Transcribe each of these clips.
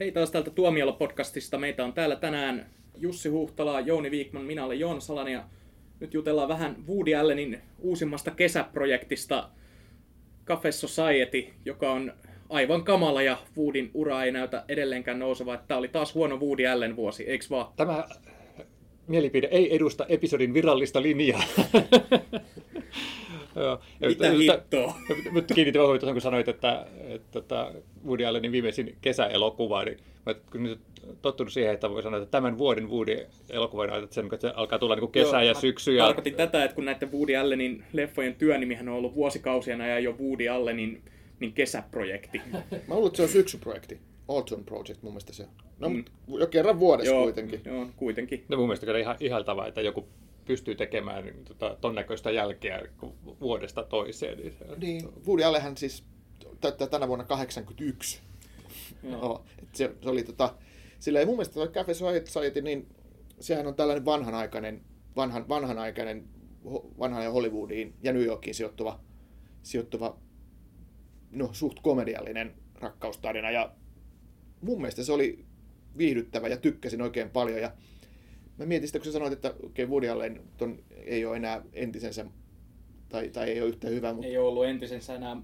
Hei taas täältä Tuomiolla-podcastista. Meitä on täällä tänään Jussi Huhtala, Jouni Viikman, minä olen Joona Salanen ja nyt jutellaan vähän Woody Allenin uusimmasta kesäprojektista Cafe Society, joka on aivan kamala ja Woodin ura ei näytä edelleenkään nouseva. Tämä oli taas huono Woody Allen vuosi, eikö vaan? Tämä mielipide ei edusta episodin virallista linjaa. Joo. Mitä hittoa? Mutta kiinnitin huomiota, kun sanoit, että, että, että Woody Allenin viimeisin kesäelokuva, niin mä nyt tottunut siihen, että voi sanoa, että tämän vuoden Woody elokuva että se, että se alkaa tulla niin kesä Joo, ja syksy. Ja... Tarkoitin tätä, että kun näiden Woody Allenin leffojen työnimihän on ollut vuosikausien ajan jo Woody Allenin niin kesäprojekti. Mä luulen, että se on syksyprojekti. Autumn Project mun mielestä se on. No, mm. jo kerran vuodessa joo, kuitenkin. Joo, kuitenkin. No mun mielestä kyllä ihan ihaltavaa, että joku pystyy tekemään niin, tota, ton näköistä jälkeä vuodesta toiseen. Niin, se, niin Woody Allenhän siis täyttää tänä vuonna 81. no, se, se, oli tota, sillä ei mun mielestä toi Cafe Society, niin sehän on tällainen vanhanaikainen, vanhan, vanhanaikainen vanhan Hollywoodiin ja New Yorkiin sijoittuva, sijoittuva no, suht komediallinen rakkaustarina. Ja mun mielestä se oli viihdyttävä ja tykkäsin oikein paljon. Ja mä mietin sitä, kun sä sanoit, että okay, Woody Allen ton ei ole enää entisensä, tai, tai ei ole yhtä hyvä. Mutta... Ei ole ollut entisensä enää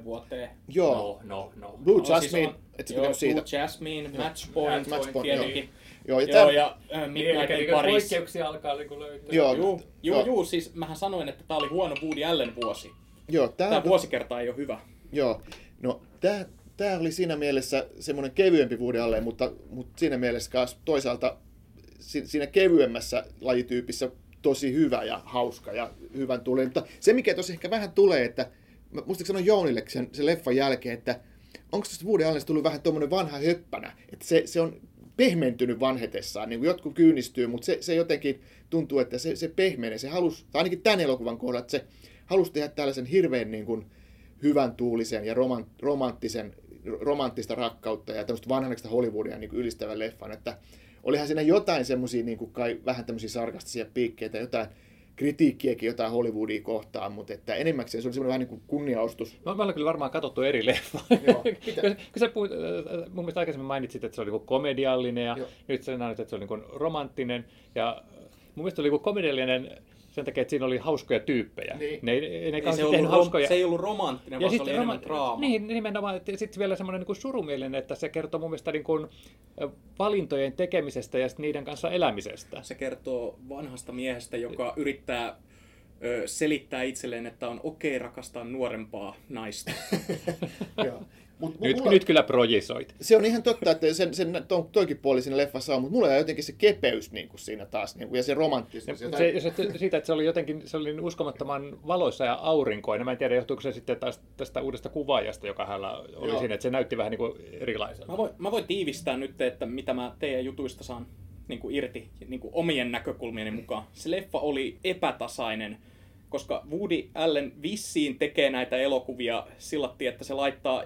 30-20 vuoteen. Joo. No, no, no. Blue no, Jasmine, siis et joo, siitä. Blue Jasmine, Match Point, Match Point tietenkin. Joo, ja, joo, ja äh, Midnight in Paris. Poikkeuksia alkaa niin löytyä. Joo, joo, joo, joo, siis mähän sanoin, että tää oli huono Woody Allen vuosi. Joo, tää, tää vuosikerta ei ole hyvä. Joo, no tää, tää oli siinä mielessä semmoinen kevyempi Woody Allen, mutta, mutta siinä mielessä myös toisaalta siinä kevyemmässä lajityypissä tosi hyvä ja hauska ja hyvän tulee. Mutta se, mikä tosi ehkä vähän tulee, että muistatko sanoa Jounille sen, sen leffan jälkeen, että onko tuosta Woody Allenista tullut vähän tuommoinen vanha höppänä, että se, se on pehmentynyt vanhetessaan, niin kuin jotkut kyynistyy, mutta se, se jotenkin tuntuu, että se, se pehmenee, se halusi, tai ainakin tämän elokuvan kohdalla, että se halusi tehdä tällaisen hirveän niin kuin, hyvän tuulisen ja romant, romanttisen, romanttista rakkautta ja tämmöistä vanhanaikaista Hollywoodia niin ylistävän leffan, että olihan siinä jotain semmoisia niin kai vähän tämmöisiä sarkastisia piikkeitä, jotain kritiikkiäkin jotain Hollywoodia kohtaan, mutta että enimmäkseen se on semmoinen vähän niin kuin kunniaostus. No, me ollaan kyllä varmaan katsottu eri leffa. kun sä puhuit, äh, äh, mun mielestä aikaisemmin mainitsit, että se oli niin komediallinen ja Joo. nyt sä näytit, että se oli niin romanttinen ja mun mielestä oli niin komediallinen sen takia, että siinä oli hauskoja tyyppejä. Niin. Ne, ne, ne ei se, ollut hauskoja. se ei ollut romanttinen, ja vaan se oli roma- enemmän draama. Niin, nimenomaan. Sitten vielä semmoinen niin surumielinen, että se kertoo mun mielestä niin kuin valintojen tekemisestä ja niiden kanssa elämisestä. Se kertoo vanhasta miehestä, joka yrittää selittää itselleen, että on okei okay rakastaa nuorempaa naista. Mut, nyt, mulla, nyt kyllä projisoit. Se on ihan totta, että sen, sen to, toikin puoli siinä leffassa on, mutta mulla on jotenkin se kepeys niin kuin siinä taas niin kuin, ja se romanttisuus. Se, se, se, siitä, että se oli jotenkin se oli niin uskomattoman valoissa ja aurinkoinen. Mä en tiedä, johtuuko se sitten taas tästä uudesta kuvaajasta, joka hänellä oli Joo. siinä, että se näytti vähän niin kuin erilaiselta. Mä voin, mä voin tiivistää nyt, että mitä mä teidän jutuista saan niin kuin irti niin kuin omien näkökulmieni mukaan. Se leffa oli epätasainen koska Woody Allen vissiin tekee näitä elokuvia sillä että se laittaa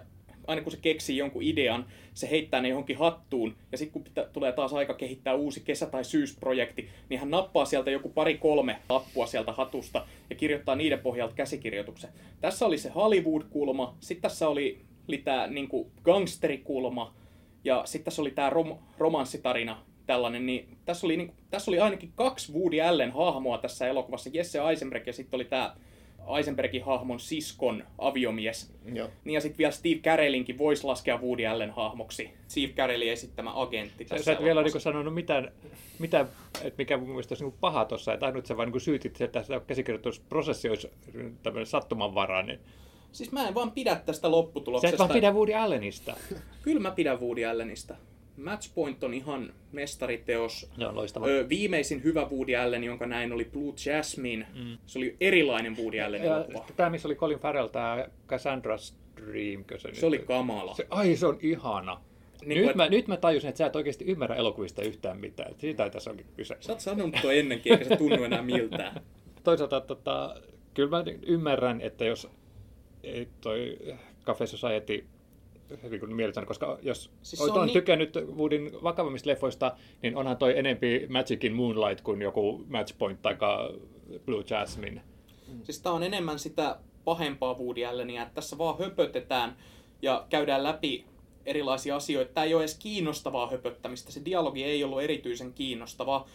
aina kun se keksii jonkun idean, se heittää ne johonkin hattuun, ja sitten kun pitä, tulee taas aika kehittää uusi kesä- tai syysprojekti, niin hän nappaa sieltä joku pari-kolme lappua sieltä hatusta ja kirjoittaa niiden pohjalta käsikirjoituksen. Tässä oli se Hollywood-kulma, sitten tässä oli, oli tämä niin gangsterikulma, ja sitten tässä oli tämä rom- romanssitarina, tällainen, niin tässä oli, niin, tässä oli ainakin kaksi Woody Allen hahmoa tässä elokuvassa, Jesse Eisenberg ja sitten oli tämä Eisenbergin hahmon siskon aviomies. Joo. Niin ja sitten vielä Steve Carellinkin voisi laskea Woody Allen hahmoksi. Steve Carellin esittämä agentti tässä Sä et vielä niin sanonut mitään, mitään että mikä mun mielestä olisi niin paha tuossa, että ainut sä vain niin syytit, että tämä käsikirjoitusprosessi olisi tämmöinen sattumanvarainen. Siis mä en vaan pidä tästä lopputuloksesta. Sä et vaan pidä Woody Allenista. Kyllä mä pidän Woody Allenista. Matchpoint on ihan mestariteos. Joo, loistava. Ö, viimeisin hyvä Woody Allen, jonka näin, oli Blue Jasmine. Mm. Se oli erilainen Woody Allen elokuva. Tämä, missä oli Colin Farrell, tämä Cassandra's Dream. Se, se oli kamala. Se, ai, se on ihana. Niin nyt, kuin, mä, et... nyt mä tajusin, että sä et oikeasti ymmärrä elokuvista yhtään mitään. Siitä ei tässä ole kyse. Sä oot sanonut tuo ennenkin, eikä se tunnu enää miltään. Toisaalta tota, kyllä mä ymmärrän, että jos ei toi Cafe Society hyvin kuin mieletön, koska jos siis on, on niin... tykännyt Woodin vakavimmista leffoista, niin onhan toi enempi Magic in Moonlight kuin joku Matchpoint tai Blue Jasmine. Mm. Siis tää on enemmän sitä pahempaa Woody Allenia, että tässä vaan höpötetään ja käydään läpi erilaisia asioita. Tämä ei ole edes kiinnostavaa höpöttämistä. Se dialogi ei ollut erityisen kiinnostavaa.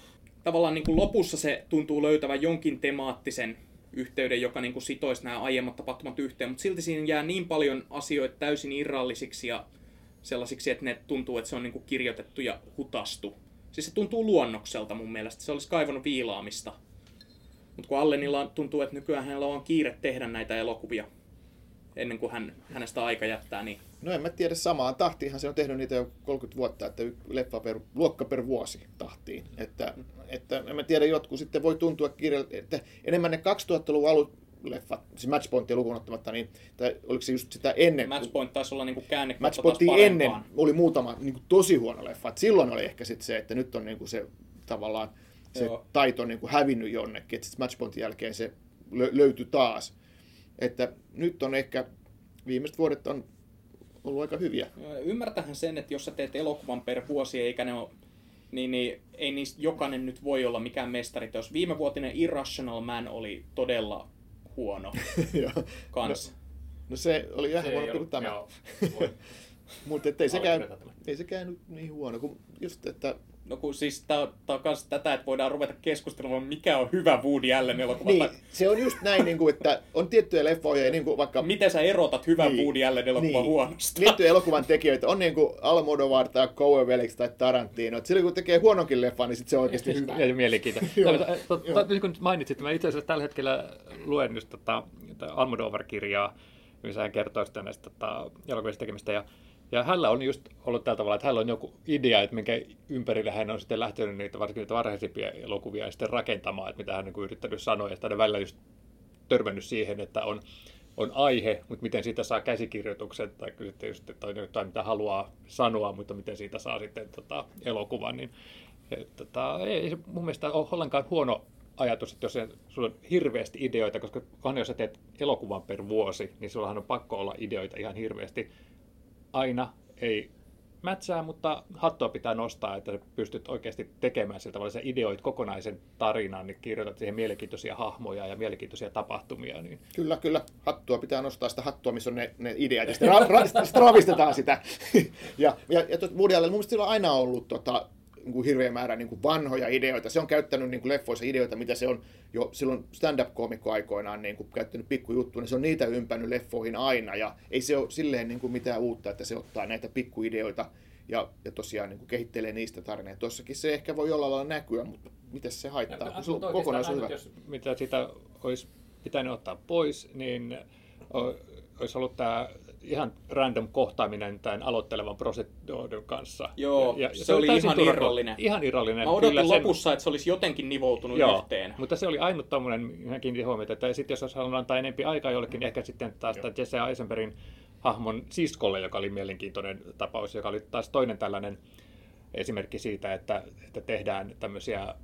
Tavallaan niin kuin lopussa se tuntuu löytävän jonkin temaattisen yhteyden, joka niin kuin sitoisi nämä aiemmat tapahtumat yhteen, mutta silti siinä jää niin paljon asioita täysin irrallisiksi ja sellaisiksi, että ne tuntuu, että se on niin kuin kirjoitettu ja hutastu. Siis se tuntuu luonnokselta mun mielestä. Se olisi kaivannut viilaamista. Mutta kun Allenilla tuntuu, että nykyään hänellä on kiire tehdä näitä elokuvia ennen kuin hän, hänestä aika jättää, niin... No en mä tiedä, samaan tahtiinhan se on tehnyt niitä jo 30 vuotta, että leffa per, luokka per vuosi tahtiin. Että, että en mä tiedä, jotkut sitten voi tuntua kirja, että enemmän ne 2000-luvun alun leffat, siis Matchpointia lukuun ottamatta, niin, tai oliko se just sitä ennen? Matchpoint taisi olla niin käänne Matchpointia ennen oli muutama niin kuin tosi huono leffa. Et silloin oli ehkä sit se, että nyt on niin kuin se tavallaan se Joo. taito niin kuin hävinnyt jonnekin, että Matchpointin jälkeen se lö- löytyi taas. Että nyt on ehkä, viimeiset vuodet on ollut aika hyviä. Ymmärtähän sen, että jos sä teet elokuvan per vuosi eikä ne ole niin, niin ei niistä jokainen nyt voi olla mikään mestari. Jos viime vuotinen Irrational Man oli todella huono kans. No, no se oli ihan huono kuin tämä. Mutta ei sekään, ei sekään nyt niin huono kuin just, että No kun siis tää on, tää on kans tätä, että voidaan ruveta keskustelemaan, mikä on hyvä Woody Allen elokuva. Niin, se on just näin, niin kuin, että on tiettyjä leffoja, niin kuin vaikka... Miten sä erotat hyvän niin, Woody Allen elokuvan niin, huonosta? Tiettyjä elokuvan tekijöitä on niin kuin Almodovar tai Coen tai Tarantino. Et silloin kun tekee huononkin leffan, niin sit se on oikeasti hyvä. Ja mielenkiintoista. Niin kuin mainitsit, mä itse asiassa tällä hetkellä luen just tota, Almodovar-kirjaa, missä hän kertoo sitä näistä tota, elokuvista tekemistä. Ja ja hänellä on just ollut tällä tavalla, että hänellä on joku idea, että minkä ympärille hän on sitten lähtenyt niitä, varsinkin niitä varhaisimpia elokuvia sitten rakentamaan, että mitä hän on niin yrittänyt sanoa. Ja sitten välillä just törmännyt siihen, että on, on aihe, mutta miten siitä saa käsikirjoituksen tai sitten just, tai jotain, mitä haluaa sanoa, mutta miten siitä saa sitten tota, elokuvan. Niin, et, tota, ei se mun mielestä ole ollenkaan huono ajatus, että jos sulla on hirveästi ideoita, koska aina jos sä teet elokuvan per vuosi, niin sullahan on pakko olla ideoita ihan hirveästi aina ei mätsää, mutta hattua pitää nostaa, että pystyt oikeasti tekemään sillä tavalla, että ideoit kokonaisen tarinan, niin kirjoitat siihen mielenkiintoisia hahmoja ja mielenkiintoisia tapahtumia. Niin... Kyllä, kyllä. Hattua pitää nostaa sitä hattua, missä on ne, ne ideat, ja sitten ra- ra- ravistetaan sitä. ja, ja, ja Woody Allen, mun on aina ollut tota, niin kuin hirveä määrä niin kuin vanhoja ideoita. Se on käyttänyt niin kuin leffoissa ideoita, mitä se on jo silloin stand-up-komikko aikoinaan niin kuin käyttänyt pikkujuttuja, niin se on niitä ympännyt leffoihin aina. Ja ei se ole silleen niin kuin mitään uutta, että se ottaa näitä pikkuideoita ja, ja tosiaan niin kuin kehittelee niistä tarinoita. Tuossakin se ehkä voi jollain lailla näkyä, mutta mitä se haittaa, kun se on kokonaisuus hyvä. Jos, mitä sitä olisi pitänyt ottaa pois, niin olisi ollut tämä ihan random kohtaaminen tämän aloittelevan proseduurin kanssa. Joo, ja, ja se, se oli ihan turha, irrallinen. Ihan irrallinen. Mä odotin Kyllä lopussa, sen... että se olisi jotenkin nivoutunut Joo, yhteen. mutta se oli ainut tommonen, minä kiinnitin huomiota, että sitten jos olisi halunnut antaa enempi aikaa jollekin, niin ehkä sitten taas Joo. Jesse Eisenbergin hahmon siskolle, joka oli mielenkiintoinen tapaus, joka oli taas toinen tällainen esimerkki siitä, että, että tehdään tämmöisiä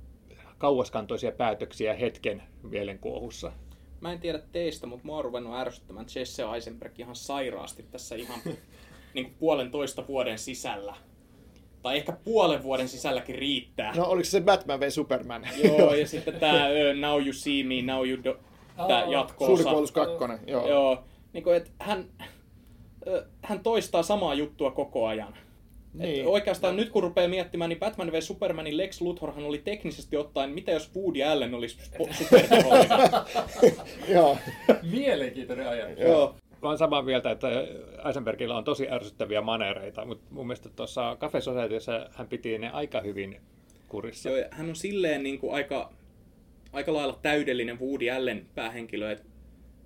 kauaskantoisia päätöksiä hetken mielenkuohussa. Mä en tiedä teistä, mutta mua on ruvennut ärsyttämään Jesse Eisenberg ihan sairaasti tässä ihan niin kuin puolentoista vuoden sisällä. Tai ehkä puolen vuoden sisälläkin riittää. No oliko se Batman v Superman? joo, ja sitten tämä uh, Now You See Me, Now You Do, tämä oh, jatko-osa. Suuri kakkonen, joo. joo niin kuin, että hän, hän toistaa samaa juttua koko ajan. Niin. oikeastaan no. nyt kun rupeaa miettimään, niin Batman v Supermanin Lex Luthorhan oli teknisesti ottaen, mitä jos Woody Allen olisi supervihollinen? Joo. Mielenkiintoinen ajatus. Joo. Mä olen samaa mieltä, että Eisenbergillä on tosi ärsyttäviä manereita, mutta mun mielestä tuossa Cafe Societyssä hän piti ne aika hyvin kurissa. Joo, hän on silleen niin kuin aika, aika lailla täydellinen Woody Allen päähenkilö. Et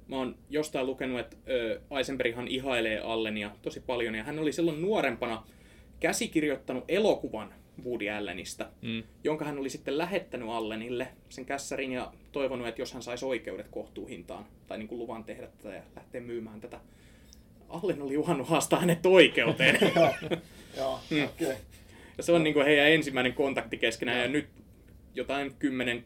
mä oon jostain lukenut, että Eisenberghan ihailee Allenia tosi paljon, ja hän oli silloin nuorempana käsikirjoittanut elokuvan Woody Allenista, mm. jonka hän oli sitten lähettänyt Allenille sen kässärin ja toivonut, että jos hän saisi oikeudet kohtuuhintaan tai niin kuin luvan tehdä tätä ja lähteä myymään tätä. Allen oli uhannut haastaa hänet oikeuteen. Joo, mm. okay. Ja se on niin kuin heidän ensimmäinen kontakti keskenään ja nyt jotain 10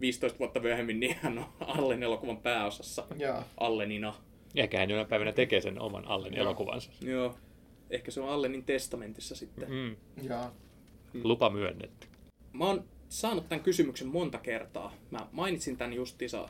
15 vuotta myöhemmin, niin hän on Allen elokuvan pääosassa Joo. Allenina. Ehkä hän jonain päivänä tekee sen oman Allen Joo. elokuvansa. Joo. Ehkä se on Allenin testamentissa sitten. Mm. Ja. Lupa myönnetty. Mä oon saanut tämän kysymyksen monta kertaa. Mä mainitsin tämän justiinsa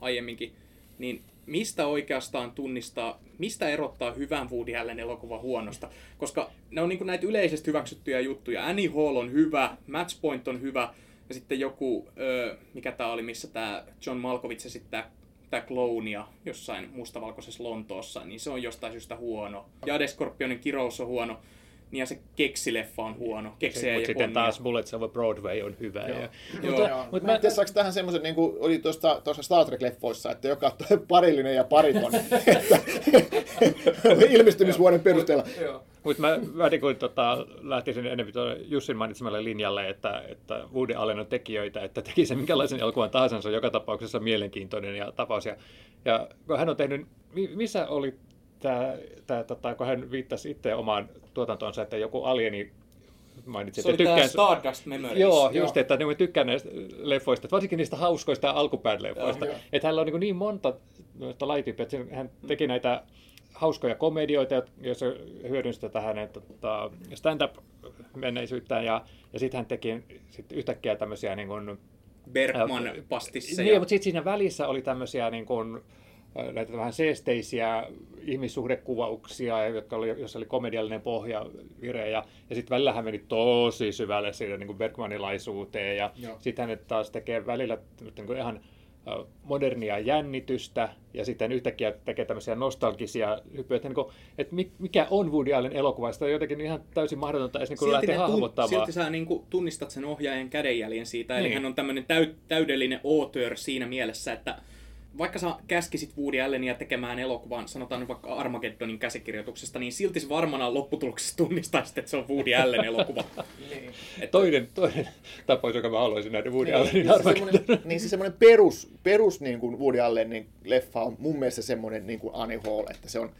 aiemminkin. Niin mistä oikeastaan tunnistaa, mistä erottaa hyvän Woody Allen elokuva huonosta. Koska ne on niin näitä yleisesti hyväksyttyjä juttuja. Annie Hall on hyvä, Match Point on hyvä, ja sitten joku, öö, mikä tämä oli, missä tämä John Malkovich esittää tämä kloonia jossain mustavalkoisessa Lontoossa, niin se on jostain syystä huono. Jade Scorpionin kirous on huono niin ja se keksileffa on huono. Keksejä mutta sitten taas Bullets over Broadway on hyvä. Joo. Ja, joo. Mutta, joo. Mutta mä, mä saako tähän semmoisen, niin kuin oli tuossa, tuossa Star Trek-leffoissa, että joka parillinen ja pariton ilmestymisvuoden perusteella. Mutta mä, mä niin kuin, tota, lähtisin enemmän Jussin mainitsemalle linjalle, että, että Woody Allen on tekijöitä, että teki se minkälaisen elokuvan tahansa, se on joka tapauksessa mielenkiintoinen ja tapaus. Ja, ja kun hän on tehnyt, missä oli tämä, tämä tota, kun hän viittasi itse omaan tuotantoonsa, että joku alieni mainitsi, se että tykkään... Stardust Memories. Joo, just, että niin tykkään näistä leffoista, varsinkin niistä hauskoista alkupään-leffoista. Joo, että hänellä on niin, niin monta noista lajityyppiä, että hän teki näitä hauskoja komedioita, joissa hyödynsi tätä hänen tota, stand-up-menneisyyttään, ja, ja sitten hän teki sit yhtäkkiä tämmöisiä niin kuin, Bergman-pastisseja. Niin, mutta sitten siinä välissä oli tämmöisiä niin kuin, näitä vähän seesteisiä ihmissuhdekuvauksia, jotka oli, jossa oli komediallinen pohja vire, ja, ja sitten välillä hän meni tosi syvälle siitä niin kuin Bergmanilaisuuteen, ja sitten hän taas tekee välillä niin kuin ihan modernia jännitystä, ja sitten yhtäkkiä tekee tämmöisiä nostalgisia hyppyjä, että, niin kuin, että mikä on Woody Allen elokuva, sitä on jotenkin ihan täysin mahdotonta edes niin lähteä hahmottamaan. Silti sä niin kuin, tunnistat sen ohjaajan kädenjäljen siitä, niin. eli hän on tämmöinen täy, täydellinen auteur siinä mielessä, että vaikka sä käskisit Woody Allenia tekemään elokuvan, sanotaan vaikka Armageddonin käsikirjoituksesta, niin silti varmana lopputuloksessa tunnistaisit, että se on Woody Allen elokuva. niin. että... toinen, toinen tapaus, joka mä haluaisin nähdä Woody niin, Allenin niin Armageddon. Niin se semmoinen perus, perus niin kuin Woody Allenin leffa on mun mielestä semmoinen niin kuin Annie Hall, että se on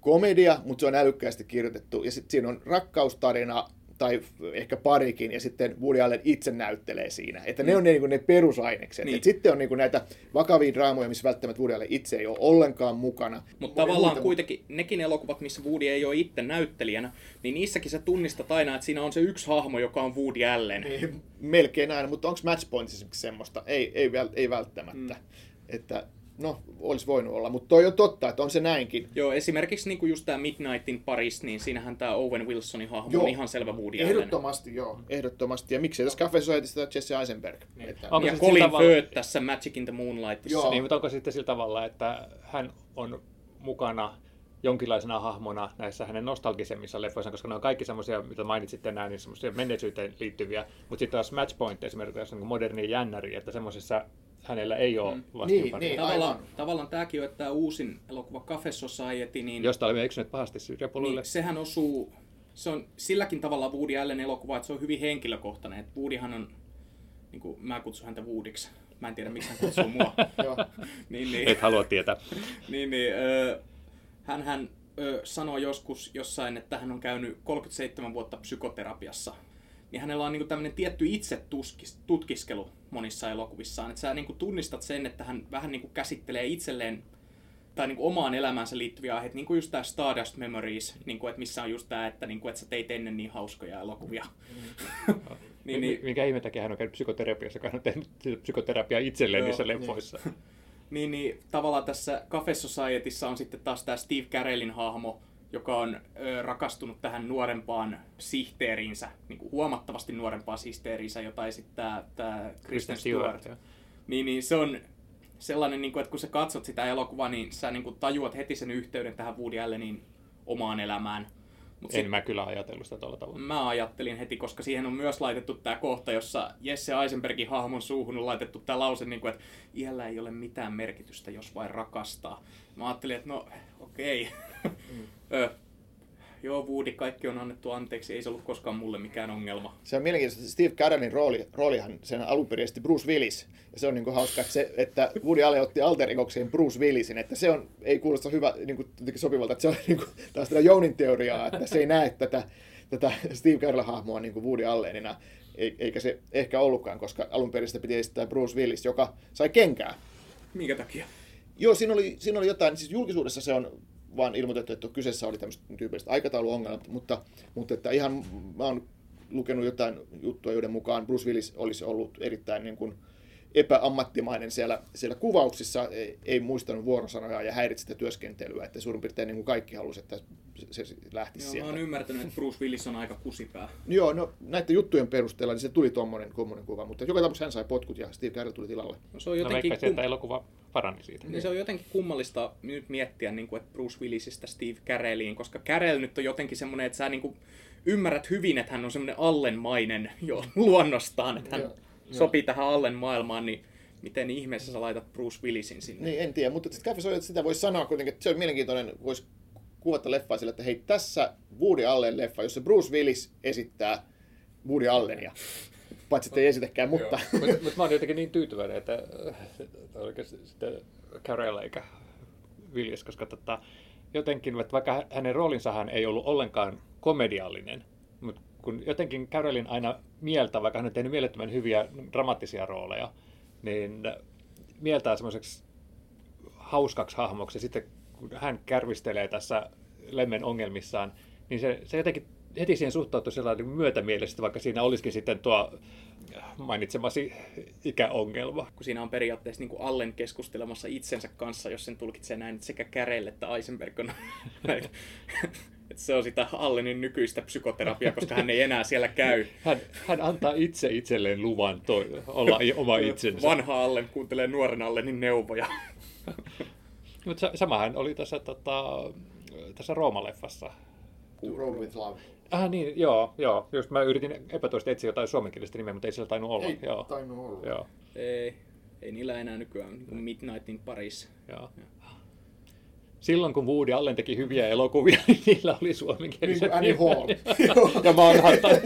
komedia, mutta se on älykkäästi kirjoitettu. Ja sitten siinä on rakkaustarina, tai ehkä parikin, ja sitten Woody Allen itse näyttelee siinä. Että ne mm. on ne, niin ne perusainekset. Niin. Et sitten on niin näitä vakavia draamoja, missä välttämättä Woody Allen itse ei ole ollenkaan mukana. Mutta tavallaan muuta... kuitenkin nekin elokuvat, missä Woody ei ole itse näyttelijänä, niin niissäkin sä tunnistat aina, että siinä on se yksi hahmo, joka on Woody Allen. Niin, melkein aina, mutta onko Matchpoint esimerkiksi semmoista? Ei, ei, ei välttämättä. Mm. Että no, olisi voinut olla, mutta toi on totta, että on se näinkin. Joo, esimerkiksi niin kuin just tämä Midnightin Paris, niin siinähän tämä Owen Wilsonin hahmo joo, on ihan selvä Woody Ehdottomasti, joo, ehdottomasti. Ja miksei tässä Cafe Societystä Jesse Eisenberg. Niin. Että... Onko ja Colin tavalla... Firth tässä Magic in the Moonlightissa. Joo. Niin, mutta onko sitten sillä tavalla, että hän on mukana jonkinlaisena hahmona näissä hänen nostalgisemmissa leffoissa, koska ne on kaikki semmoisia, mitä mainitsitte näin, niin semmoisia menneisyyteen liittyviä, mutta sitten taas Matchpoint esimerkiksi on niin moderni jännäri, että semmoisessa hänellä ei ole mm. niin, niin, tavallaan, tavallaan tämäkin on, että tämä uusin elokuva Cafe Society, niin... Josta olemme eksyneet pahasti Syrjapoluille. Niin, sehän osuu, se on silläkin tavalla Woody Allen elokuva, että se on hyvin henkilökohtainen. Että Woodyhan on, niin kuin, mä kutsun häntä Woodiksi. Mä en tiedä, miksi hän kutsuu mua. niin, niin, Et halua tietää. niin, niin, äh, hän, hän ö, sanoi joskus jossain, että hän on käynyt 37 vuotta psykoterapiassa niin hänellä on niin tämmöinen tietty itse tutkiskelu monissa elokuvissaan. Että sä niin kuin tunnistat sen, että hän vähän niin kuin käsittelee itselleen tai niin kuin omaan elämäänsä liittyviä aiheita, niin kuin just tämä Stardust Memories, niin kuin, että missä on just tämä, että, niin kuin, että sä teit ennen niin hauskoja elokuvia. Mm. niin, niin, Minkä ihme takia hän on käynyt psykoterapiassa, kun hän on tehnyt psykoterapiaa itselleen joo, niissä leffoissa. Niin. niin, niin, tavallaan tässä Cafe Societyssa on sitten taas tämä Steve Carellin hahmo, joka on rakastunut tähän nuorempaan sihteeriinsä, niin kuin huomattavasti nuorempaan sihteeriinsä, jota esittää tämä Kristen Stewart. Stewart niin, niin se on sellainen, niin kuin, että kun sä katsot sitä elokuvaa, niin sä niin kuin, tajuat heti sen yhteyden tähän Woody Allenin omaan elämään. Mut en sit, mä kyllä ajatellut sitä tuolla tavalla. Mä ajattelin heti, koska siihen on myös laitettu tämä kohta, jossa Jesse Eisenbergin hahmon suuhun on laitettu tämä lause, niin kuin, että iällä ei ole mitään merkitystä, jos vain rakastaa. Mä ajattelin, että no okei. Okay. Mm. Ö, joo, Woody, kaikki on annettu anteeksi, ei se ollut koskaan mulle mikään ongelma. Se on mielenkiintoista. Steve Carellin rooli, roolihan sen alun perin Bruce Willis. Ja se on niin kuin hauska, että, se, että Woody Allen otti alter egokseen Bruce Willisin. Että se on, ei kuulosta hyvä, niin kuin, sopivalta, että se on niin kuin, taas tätä Jounin teoriaa, että se ei näe tätä, tätä Steve Carell-hahmoa niin kuin Woody Allenina. Eikä se ehkä ollutkaan, koska alun perin sitä piti esittää Bruce Willis, joka sai kenkää. Minkä takia? Joo, siinä oli, siinä oli jotain, siis julkisuudessa se on vaan ilmoitettu, että kyseessä oli tämmöistä tyypillistä aikatauluongelmat, mutta, mutta että ihan mä oon lukenut jotain juttua, joiden mukaan Bruce Willis olisi ollut erittäin niin kuin, epäammattimainen siellä, siellä kuvauksissa, ei, ei muistanut vuorosanoja ja häiritsi sitä työskentelyä, että suurin piirtein niin kuin kaikki halusi, että se, se lähtisi Joo, sieltä. mä oon ymmärtänyt, että Bruce Willis on aika kusipää. Joo, no näiden juttujen perusteella niin se tuli tuommoinen kuva, mutta joka tapauksessa hän sai potkut ja Steve Carell tuli tilalle. No, se on No jotenkin, veikkaisin, että elokuva parani siitä. niin se on jotenkin kummallista nyt miettiä, niin kuin, että Bruce Willisistä Steve Carelliin, koska Carell nyt on jotenkin semmoinen, että sä niin kuin, ymmärrät hyvin, että hän on semmoinen Allen-mainen jo luonnostaan, että hän Joo, sopii tähän Allen maailmaan, niin miten ihmeessä sä laitat Bruce Willisin sinne? Niin, en tiedä, mutta sitten Café sitä voisi sanoa kuitenkin, että se on mielenkiintoinen, voisi kuvata leffaa sillä, että hei, tässä Woody Allen leffa, jossa Bruce Willis esittää Woody Allenia. Paitsi että ei esitäkään, mutta... Mutta mut mä oon jotenkin niin tyytyväinen, että äh, oikeasti sitten Carell eikä Willis, koska tota, jotenkin, että vaikka hänen roolinsahan ei ollut ollenkaan komediallinen, mutta kun jotenkin Carellin aina mieltä, vaikka hän on tehnyt mielettömän hyviä dramaattisia rooleja, niin mieltää semmoiseksi hauskaksi hahmoksi. Ja sitten kun hän kärvistelee tässä Lemmen ongelmissaan, niin se, se jotenkin heti siihen suhtautuu sellainen myötämielisesti, vaikka siinä olisikin sitten tuo mainitsemasi ikäongelma. kun siinä on periaatteessa niin kuin Allen keskustelemassa itsensä kanssa, jos sen tulkitsee näin, että sekä Carell että Eisenberg on että se on sitä Allenin nykyistä psykoterapiaa, koska hän ei enää siellä käy. Hän, hän antaa itse itselleen luvan toi, olla oma itsensä. Vanha Allen kuuntelee nuoren Allenin neuvoja. Mutta samahan oli tässä, tota, tässä Rooma-leffassa. Road with Love. Ah niin, joo, joo. Just mä yritin epätoisesti etsiä jotain suomenkielistä nimeä, mutta ei sillä tainnut olla. Ei joo. tainnut olla. Joo, Ei, ei niillä enää nykyään niin kuin Midnight in Paris. joo. Silloin kun Woody Allen teki hyviä elokuvia, niin niillä oli Niin suomenkieliset kuin Annie. Hall. ja Manhattan.